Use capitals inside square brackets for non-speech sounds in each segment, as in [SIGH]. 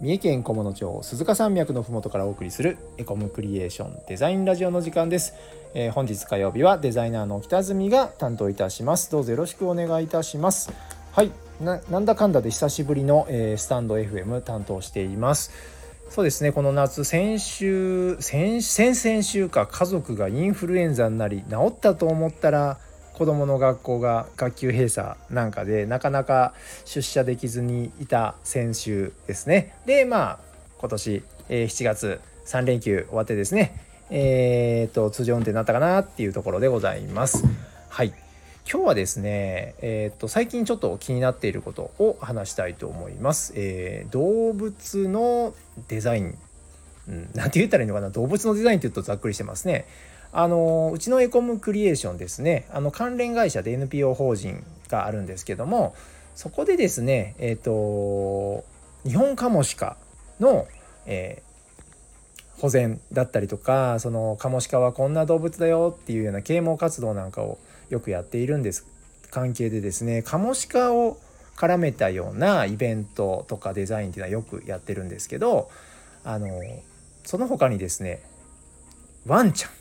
三重県菰野町鈴鹿山脈のふもとからお送りするエコムクリエーションデザインラジオの時間です、えー、本日火曜日はデザイナーの北住が担当いたします。どうぞよろしくお願いいたします。はい。なんだかんだで久しぶりの、えー、スタンド FM 担当しています。そうですね。この夏先週先先々週か家族がインフルエンザになり治ったと思ったら子どもの学校が学級閉鎖なんかでなかなか出社できずにいた先週ですね。でまあ今年、えー、7月3連休終わってですねえー、と通常運転になったかなっていうところでございます。はい。今日はですね、えー、と最近ちょっと気になっていることを話したいと思います、えー、動物のデザイン。うん、なんて言ったらいいのかな？動物のデザインって言うとざっくりしてますね。あのうちのエコムクリエーションですね。あの関連会社で NPO 法人があるんですけどもそこでですねえっ、ー、と日本カモシカの、えー、保全だったりとかそのカモシカはこんな動物だよっていうような啓蒙活動なんかをよくやっているんです。関係でですねカモシカを絡めたようなイベントとかデザインっていうのはよくやってるんですけどあのその他にですねワンちゃん。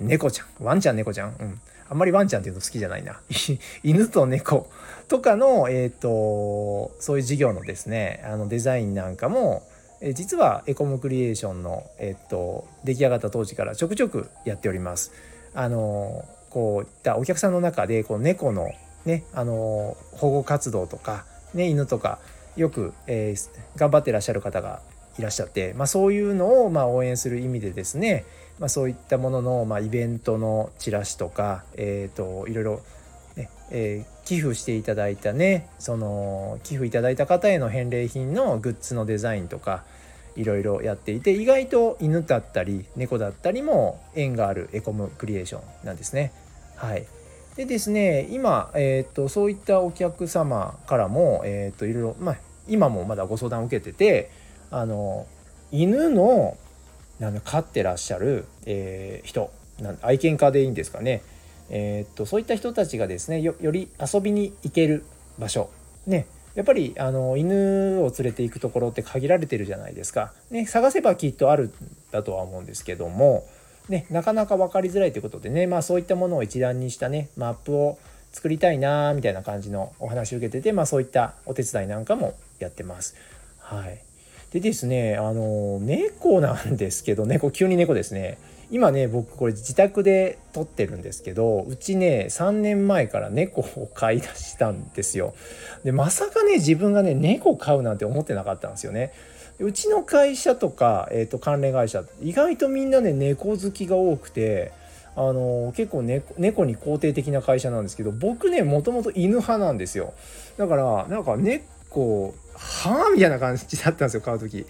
猫ちゃん。ワンちゃん猫ちゃん。うん。あんまりワンちゃんっていうの好きじゃないな。[LAUGHS] 犬と猫。とかのえっ、ー、とそういう事業のですねあのデザインなんかもえ実はエコムクリエーションの、えっと、出来上がった当時からちょくちょくやっております。あのこういったお客さんの中でこう猫のねあの保護活動とか、ね、犬とかよく、えー、頑張ってらっしゃる方がいらっしゃって、まあ、そういうのをまあ応援する意味でですね、まあ、そういったものの、まあ、イベントのチラシとか、えーと、いろいろ、ねえー、寄付していただいたねその寄付いただいた方への返礼品のグッズのデザインとかいろいろやっていて意外と犬だったり猫だったりも縁があるエコムクリエーションなんですね。はい、でですね今、えーと、そういったお客様からも、えーと、いろいろ、まあ、今もまだご相談を受けててあの犬のなん飼ってらっしゃる、えー、人なん愛犬家でいいんですかね、えー、っとそういった人たちがですねより遊びに行ける場所。ね。やっぱりあの犬を連れて行くところって限られてるじゃないですか、ね、探せばきっとあるんだとは思うんですけども、ね、なかなか分かりづらいということでね、まあ、そういったものを一覧にしたねマップを作りたいなみたいな感じのお話を受けてて、まあ、そういったお手伝いなんかもやってます。はい。でですねあの猫なんですけど猫急に猫ですね。今ね僕これ自宅で撮ってるんですけどうちね3年前から猫を飼い出したんですよ。でまさかね自分がね猫飼うなんて思ってなかったんですよね。うちの会社とか、えーと、関連会社意外とみんなね猫好きが多くてあの結構猫猫に肯定的な会社なんですけど僕ねもともと犬派なんですよ。だからなんか猫はあみたいな感じだったんですよ買う時。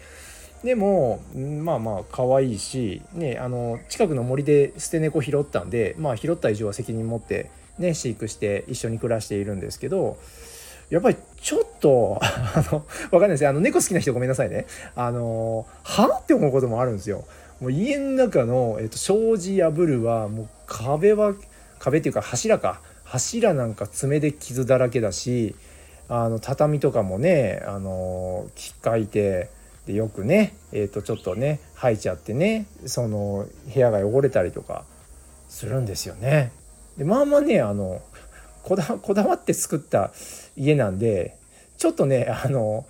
でもまあまあ可愛いし、ね、あの近くの森で捨て猫拾ったんで、まあ、拾った以上は責任持って、ね、飼育して一緒に暮らしているんですけどやっぱりちょっとあの分かんないですあの猫好きな人ごめんなさいね。あのはって思うこともあるんですよ。もう家の中の、えっと、障子破るはもう壁は壁っていうか柱か。柱なんか爪で傷だらけだしあの畳とかもねあの機械ででよくねえー、とちょっとね吐いちゃってねその部屋が汚れたりとかするんですよね。でまあまあねあのこだこだわって作った家なんでちょっとねあの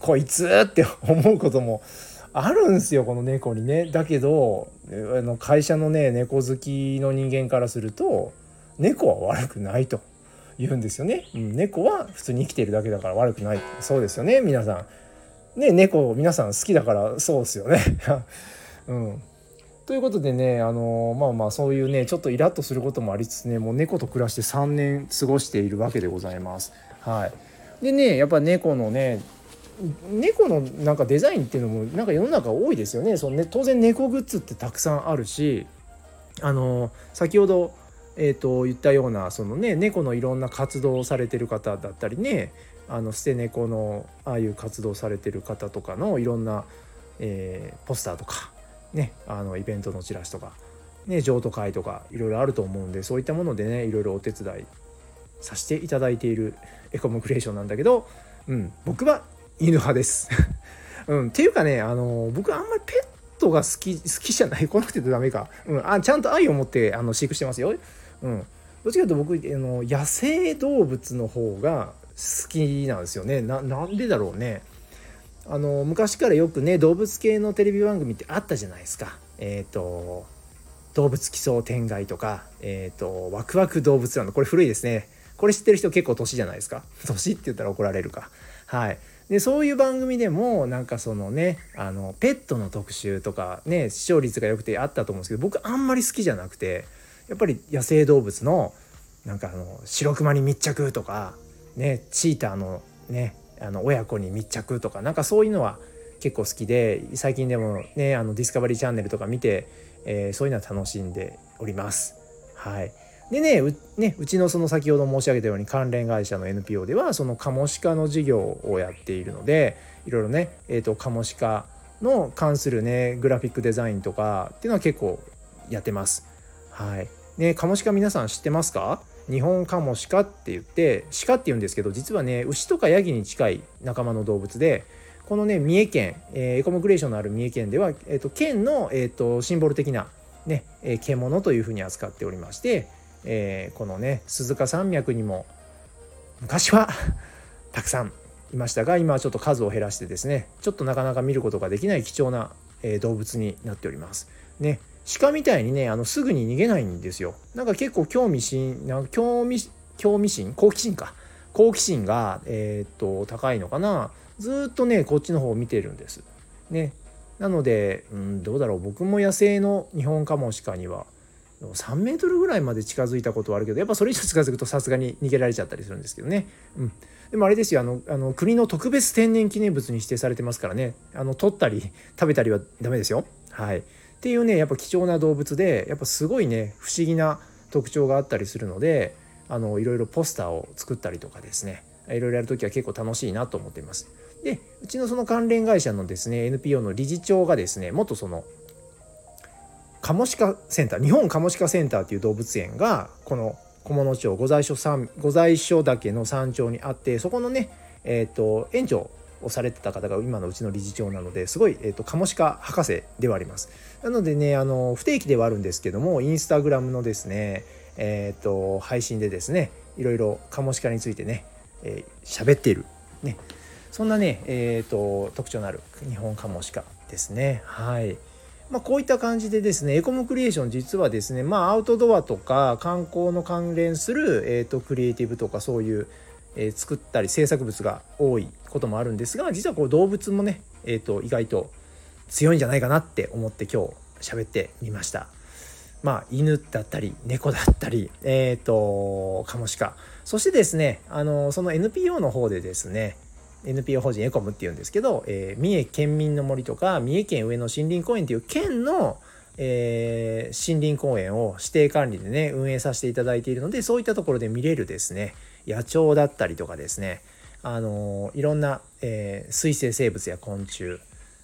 こいつって [LAUGHS] 思うこともあるんですよこの猫にね。だけどあの会社のね猫好きの人間からすると猫は悪くないと。言うんですよね、うん、猫は普通に生きているだけだから悪くない。そうですよね皆さん。ね猫皆さん好きだからそうですよね。[LAUGHS] うん。ということでねあのまあまあそういうねちょっとイラッとすることもありつつねもう猫と暮らして3年過ごしているわけでございます。はい、でねやっぱ猫のね猫のなんかデザインっていうのもなんか世の中多いですよね。そのね当然猫グッズってたくさんあるしあの先ほどえーと、言ったようなそのね猫のいろんな活動をされてる方だったりねあの捨て猫のああいう活動されてる方とかのいろんな、えー、ポスターとかねあのイベントのチラシとか、ね、譲渡会とかいろいろあると思うんでそういったものでねいろいろお手伝いさせていただいているエコムクリエーションなんだけど、うん、僕は犬派です。[LAUGHS] うん、っていうかねあの僕あんまりペットが好き好きじゃない来なくてダメか、うん、あちゃんと愛を持ってあの飼育してますよ。うん、どっちかというと僕あの野生動物の方が好きなんですよね。なんでだろうね。あの昔からよくね動物系のテレビ番組ってあったじゃないですか。えっ、ー、と動物奇想天外とかえっ、ー、とワクワク動物ランドこれ古いですね。これ知ってる人結構年じゃないですか。[LAUGHS] 年って言ったら怒られるか。はい。でそういう番組でもなんかそのねあのペットの特集とかね視聴率が良くてあったと思うんですけど僕あんまり好きじゃなくてやっぱり野生動物のなんかあの白熊に密着とかねチーターのねあの親子に密着とかなんかそういうのは結構好きで最近でもねあのディスカバリーチャンネルとか見て、えー、そういうのは楽しんでおります。はい、でねうねうちのその先ほど申し上げたように関連会社の NPO ではそのカモシカの事業をやっているのでいろいろね、えーと、カモシカの関するねグラフィックデザインとかっていうのは結構やってます。はい、ねカモシカ皆さん知ってますか？日本カモシカって言って鹿って言うんですけど実はね牛とかヤギに近い仲間の動物でこのね三重県、えー、エコモクレーションのある三重県では、えーと、県の、えーと、シンボル的な、ねえー、獣というふうに扱っておりましてえー、このね鈴鹿山脈にも昔はたくさんいましたが今はちょっと数を減らしてですねちょっとなかなか見ることができない貴重な、えー、動物になっております。ね鹿みたいにねあのすぐに逃げないんですよ。なんか結構興味深な興味興味深？好奇心か好奇心が、えー、っと高いのかなずっとねこっちの方を見てるんです。ねなので、うん、どうだろう僕も野生の日本カモシカには3メートルぐらいまで近づいたことはあるけどやっぱそれ以上近づくとさすがに逃げられちゃったりするんですけどね、うん、でもあれですよあのあの国の特別天然記念物に指定されてますからね。あの取ったり食べたりはダメですよ。はい、っていうねやっぱ貴重な動物でやっぱすごいね不思議な特徴があったりするのであのいろいろポスターを作ったりとかですね。いろいろやるときは結構楽しいなと思っています。でうちのその関連会社のですね NPO の理事長がですねもっとそのカモシカセンター日本カモシカセンターという動物園がこの菰野町御在所御在所岳の山頂にあってそこのね、えーと、園長をされてた方が今のうちの理事長なのですごい、えーと、カモシカ博士ではあります。なのでねあの不定期ではあるんですけどもインスタグラムのですねえっ、ー、と配信でですねいろいろカモシカについてね喋、えー、っている。ね。そんなねえっ、ー、と特徴のある日本カモシカですね。はい。まあ、こういった感じでですねエコムクリエーション実はですねまあアウトドアとか観光の関連する、えーと、クリエイティブとかそういう、えー、作ったり制作物が多いこともあるんですが実はこう動物もね、えーと、意外と強いんじゃないかなって思って今日喋ってみました。まあ、犬だったり猫だったり、えーとカモシカそしてですねあのその NPO の方でですね NPO 法人エコムっていうんですけど、えー、三重県民の森とか三重県上野森林公園っていう県の、えー、森林公園を指定管理でね運営させていただいているのでそういったところで見れるですね野鳥だったりとかですねあのー、いろんな、え、水生生物や昆虫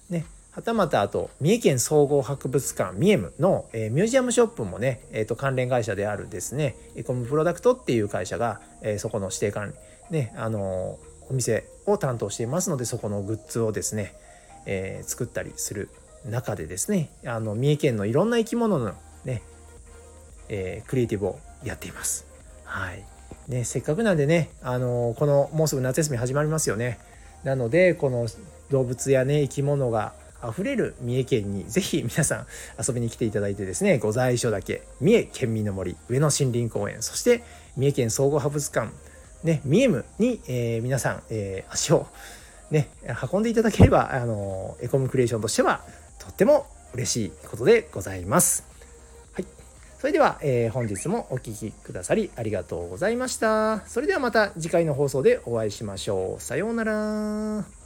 ねはたまたあと三重県総合博物館ミエムの、えー、ミュージアムショップもね、えーと、関連会社であるですねエコムプロダクトっていう会社が、えー、そこの指定管理ねあのーお店を担当していますのでそこのグッズをですね、えー、作ったりする中でですねあの三重県のいろんな生き物のね、えー、クリエイティブをやっています。はいね、せっかくなんでね、あのこのもうすぐ夏休み始まりますよね。なのでこの動物やね生き物が溢れる三重県にぜひ皆さん遊びに来ていただいてですね御在所だけ三重県民の森上野森林公園そして三重県総合博物館ね、ミエムに、えー、皆さん、えー、足を、ね、運んでいただければ、あのエコムクリエーションとしてはとっても嬉しいことでございます。はい。それでは、えー、本日もお聴きくださりありがとうございました。それではまた次回の放送でお会いしましょう。さようなら。